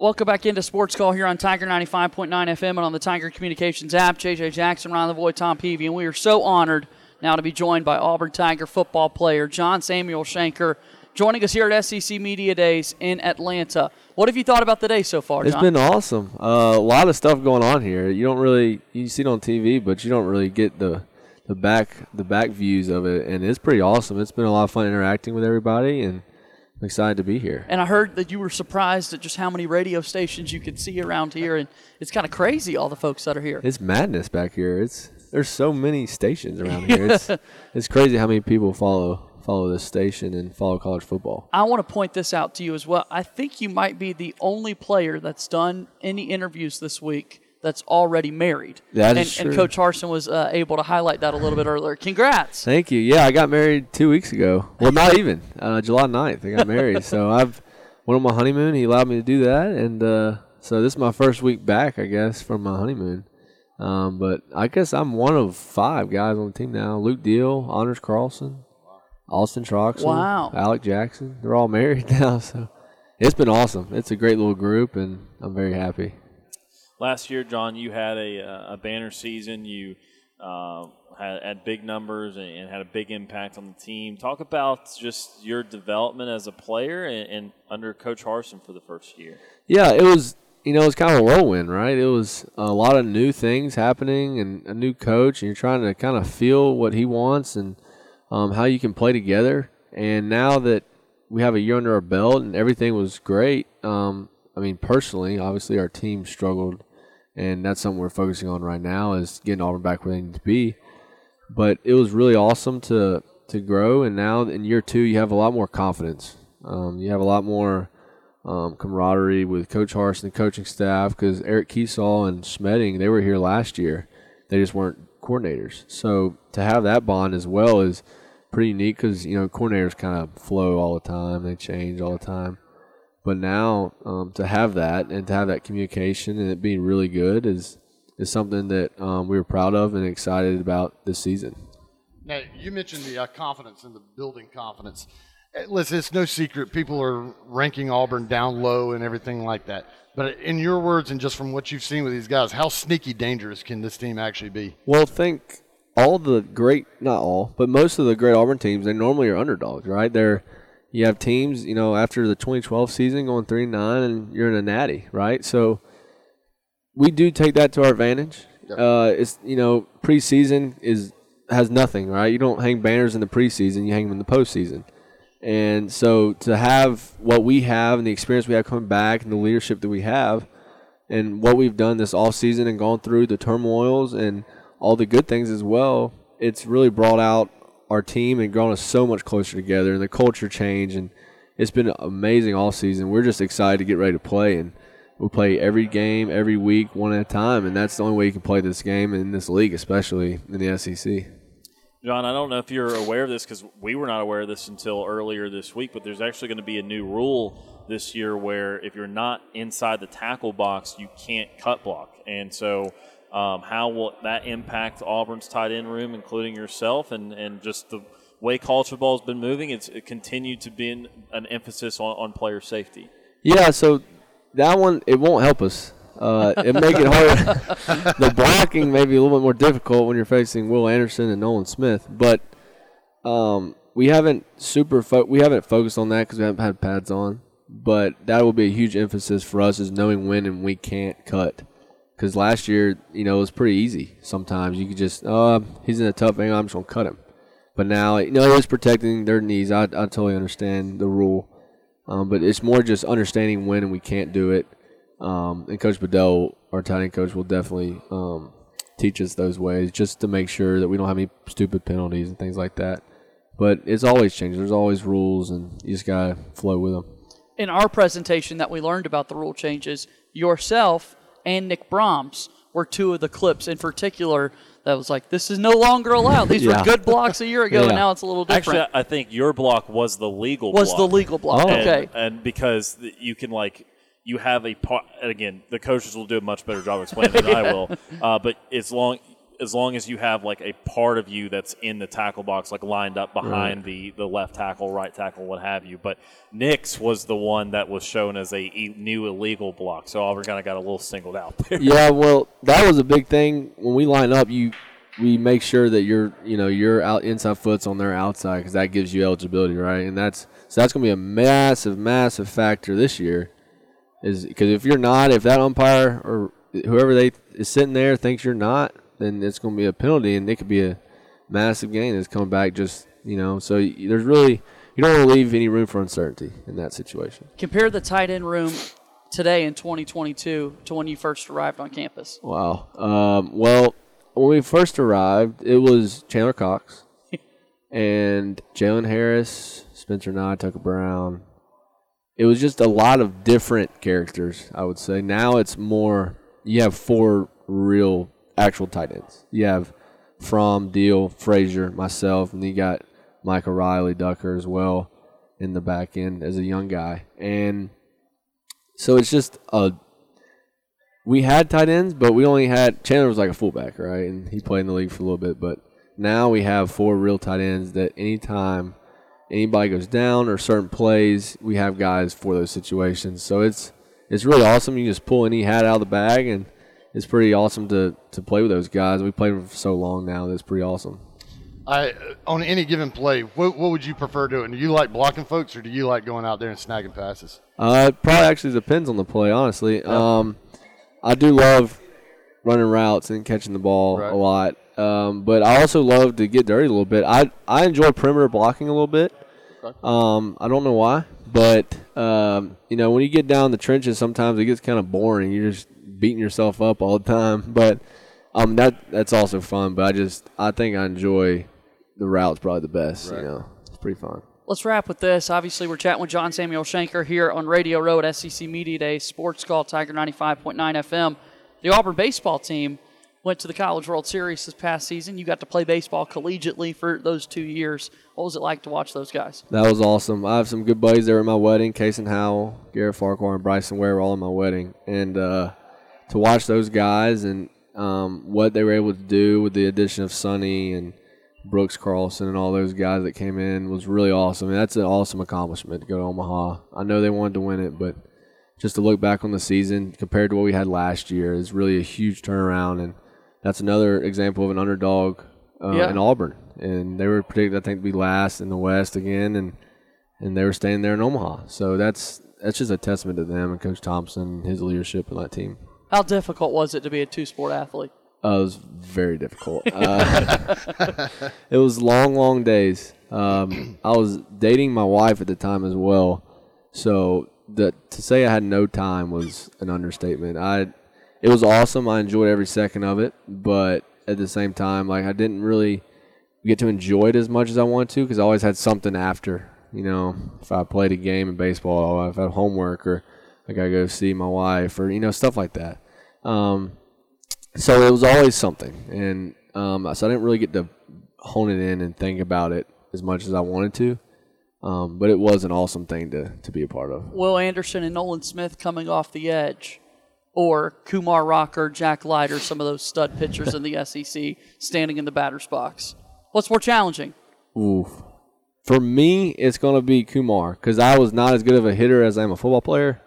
Welcome back into Sports Call here on Tiger 95.9 FM and on the Tiger Communications app. JJ Jackson, Ron Lavoy, Tom Peavy, and we are so honored now to be joined by Auburn Tiger football player John Samuel Shenker joining us here at SEC Media Days in Atlanta. What have you thought about the day so far, John? It's been awesome. Uh, a lot of stuff going on here. You don't really you see it on TV, but you don't really get the the back the back views of it, and it's pretty awesome. It's been a lot of fun interacting with everybody, and I'm excited to be here. and I heard that you were surprised at just how many radio stations you could see around here, and it's kind of crazy all the folks that are here. It's madness back here. It's there's so many stations around here. It's it's crazy how many people follow follow this station and follow college football. I want to point this out to you as well. I think you might be the only player that's done any interviews this week that's already married. That and, is and. Coach Harsin was uh, able to highlight that a little bit earlier. Congrats. Thank you. Yeah, I got married two weeks ago. Well, not even uh, July 9th. I got married. so I've went on my honeymoon. He allowed me to do that, and uh, so this is my first week back, I guess, from my honeymoon. Um, but I guess I'm one of five guys on the team now. Luke Deal, Honors Carlson, Austin Troxell, Wow. Alec Jackson. They're all married now, so it's been awesome. It's a great little group, and I'm very happy. Last year, John, you had a, uh, a banner season. You uh, had, had big numbers and, and had a big impact on the team. Talk about just your development as a player and, and under Coach Harsin for the first year. Yeah, it was. You know, it was kind of a whirlwind, right? It was a lot of new things happening, and a new coach, and you're trying to kind of feel what he wants and um, how you can play together. And now that we have a year under our belt and everything was great, um, I mean, personally, obviously our team struggled, and that's something we're focusing on right now is getting Auburn back where they need to be. But it was really awesome to to grow, and now in year two, you have a lot more confidence. Um, you have a lot more um, camaraderie with Coach Harsin, the coaching staff, because Eric Kiesau and Schmedding, they were here last year. They just weren't coordinators. So to have that bond as well is pretty unique because, you know, coordinators kind of flow all the time, they change all the time. But now um, to have that and to have that communication and it being really good is, is something that um, we were proud of and excited about this season. Now, you mentioned the uh, confidence and the building confidence. Uh, Listen, it's no secret people are ranking Auburn down low and everything like that. But in your words, and just from what you've seen with these guys, how sneaky dangerous can this team actually be? Well, think all the great, not all, but most of the great Auburn teams, they normally are underdogs, right? They're you have teams, you know, after the 2012 season going three and nine, and you're in a natty, right? So we do take that to our advantage. Uh, it's you know preseason is has nothing, right? You don't hang banners in the preseason; you hang them in the postseason. And so to have what we have and the experience we have coming back and the leadership that we have and what we've done this off season and gone through the turmoils and all the good things as well, it's really brought out our team and grown us so much closer together and the culture change and it's been amazing all season. We're just excited to get ready to play and we'll play every game, every week, one at a time, and that's the only way you can play this game in this league, especially in the SEC. John, I don't know if you're aware of this because we were not aware of this until earlier this week, but there's actually going to be a new rule this year where if you're not inside the tackle box, you can't cut block. And so, um, how will that impact Auburn's tight end room, including yourself, and, and just the way college football has been moving? It's it continued to be an, an emphasis on, on player safety. Yeah, so that one it won't help us. Uh, it make it hard. the blocking may be a little bit more difficult when you're facing Will Anderson and Nolan Smith, but um, we haven't super fo- we haven't focused on that because we haven't had pads on. But that will be a huge emphasis for us is knowing when and we can't cut. Because last year, you know, it was pretty easy. Sometimes you could just, uh, he's in a tough angle. I'm just gonna cut him. But now, you know, it's protecting their knees. I, I totally understand the rule. Um, but it's more just understanding when and we can't do it. Um, and Coach Bedell, our tight end coach, will definitely um, teach us those ways just to make sure that we don't have any stupid penalties and things like that. But it's always changing. There's always rules, and you just gotta flow with them. In our presentation that we learned about the rule changes, yourself and Nick Brahms were two of the clips in particular that was like, this is no longer allowed. These Yeah. were good blocks a year ago, and now it's a little different. Actually, I think your block was the legal block. was block. the legal block. Oh. And- Okay. And, because you can like you have a part and again, the coaches will do a much better job of explaining than I will. Uh, but as long as long as you have like a part of you that's in the tackle box, like lined up behind the, the left tackle, right tackle, what have you. But Nix was the one that was shown as a e- new illegal block, so Auburn kind of got a little singled out there. yeah, well, that was a big thing when we line up. You we make sure that you're you know your out inside foot's on their outside because that gives you eligibility, right? And that's so that's going to be a massive, massive factor this year. Is because if you're not, if that umpire or whoever they is sitting there thinks you're not, then it's going to be a penalty, and it could be a massive gain that's coming back. Just you know, so there's really you don't want to leave any room for uncertainty in that situation. Compare the tight end room today in 2022 to when you first arrived on campus. Wow. Um, well, when we first arrived, it was Chandler Cox and Jalen Harris, Spencer Nigh, Tucker Brown. It was just a lot of different characters, I would say. Now it's more, you have four real actual tight ends. You have Fromm, Deal, Frazier, myself, and then you got Micah Riley, Ducker as well in the back end as a young guy. And so it's just a we had tight ends, but we only had Chandler was like a fullback, right? And he played in the league for a little bit. But now we have four real tight ends that anytime anybody goes down or certain plays, we have guys for those situations. So it's it's really awesome. You just pull any hat out of the bag, and it's pretty awesome to to play with those guys. We played for so long now. That's pretty awesome. I on any given play, what, what would you prefer doing? Do you like blocking folks, or do you like going out there and snagging passes? Uh, it probably actually depends on the play, honestly. Um, I do love running routes and catching the ball Right. a lot, um, but I also love to get dirty a little bit. I I enjoy perimeter blocking a little bit. Um, I don't know why, but um, you know when you get down the trenches, sometimes it gets kind of boring. You're just beating yourself up all the time, but um, that that's also fun. But I just I think I enjoy the routes probably the best. Right. You know, it's pretty fun. Let's wrap with this. Obviously, we're chatting with John Samuel Shenker here on Radio Row at SEC Media Day, Sports Call Tiger 95.9 FM. The Auburn baseball team went to the College World Series this past season. You got to play baseball collegiately for those two years. What was it like to watch those guys? That was awesome. I have some good buddies that were at my wedding. Kason Howell, Garrett Farquhar, and Bryson Ware were all at my wedding. And uh, to watch those guys and um, what they were able to do with the addition of Sonny and Brooks Carlson and all those guys that came in was really awesome. And that's an awesome accomplishment to go to Omaha. I know they wanted to win it, but just to look back on the season compared to what we had last year is really a huge turnaround. And that's another example of an underdog uh, Yeah. in Auburn. And they were predicted, I think, to be last in the West again. And and they were staying there in Omaha. So that's that's just a testament to them and Coach Thompson his leadership in that team. How difficult was it to be a two sport athlete? Uh, it was very difficult. Uh, it was long, long days. Um, I was dating my wife at the time as well, so the, to say I had no time was an understatement. I, it was awesome. I enjoyed every second of it, but at the same time, like I didn't really get to enjoy it as much as I wanted to because I always had something after. You know, if I played a game in baseball, if I had homework, or I gotta go see my wife, or you know, stuff like that. Um, so it was always something, and um, so I didn't really get to hone it in and think about it as much as I wanted to. Um, but it was an awesome thing to to be a part of. Will Anderson and Nolan Smith coming off the edge, or Kumar Rocker, Jack Leiter, some of those stud pitchers in the SEC standing in the batter's box? What's more challenging? Oof. For me, it's going to be Kumar because I was not as good of a hitter as I am a football player.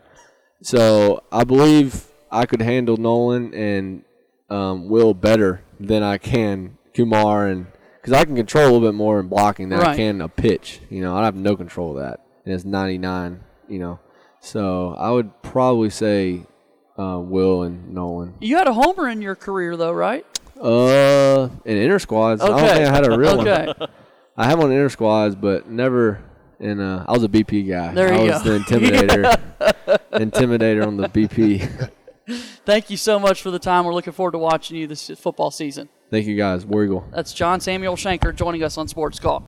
So I believe I could handle Nolan and um, Will better than I can Kumar, and because I can control a little bit more in blocking than I can a pitch. You know, I have no control of that, and it's 99. You know, so I would probably say uh, Will and Nolan. You had a homer in your career, though, right? Uh, in inter squads, I don't Okay. think I had a real one. Okay. I have one in inter squads, but never in. Uh, I was a BP guy. There I you was go. the intimidator, intimidator on the BP. Thank you so much for the time. We're looking forward to watching you this football season. Thank you guys, War Eagle. That's John Samuel Shenker joining us on Sports Call.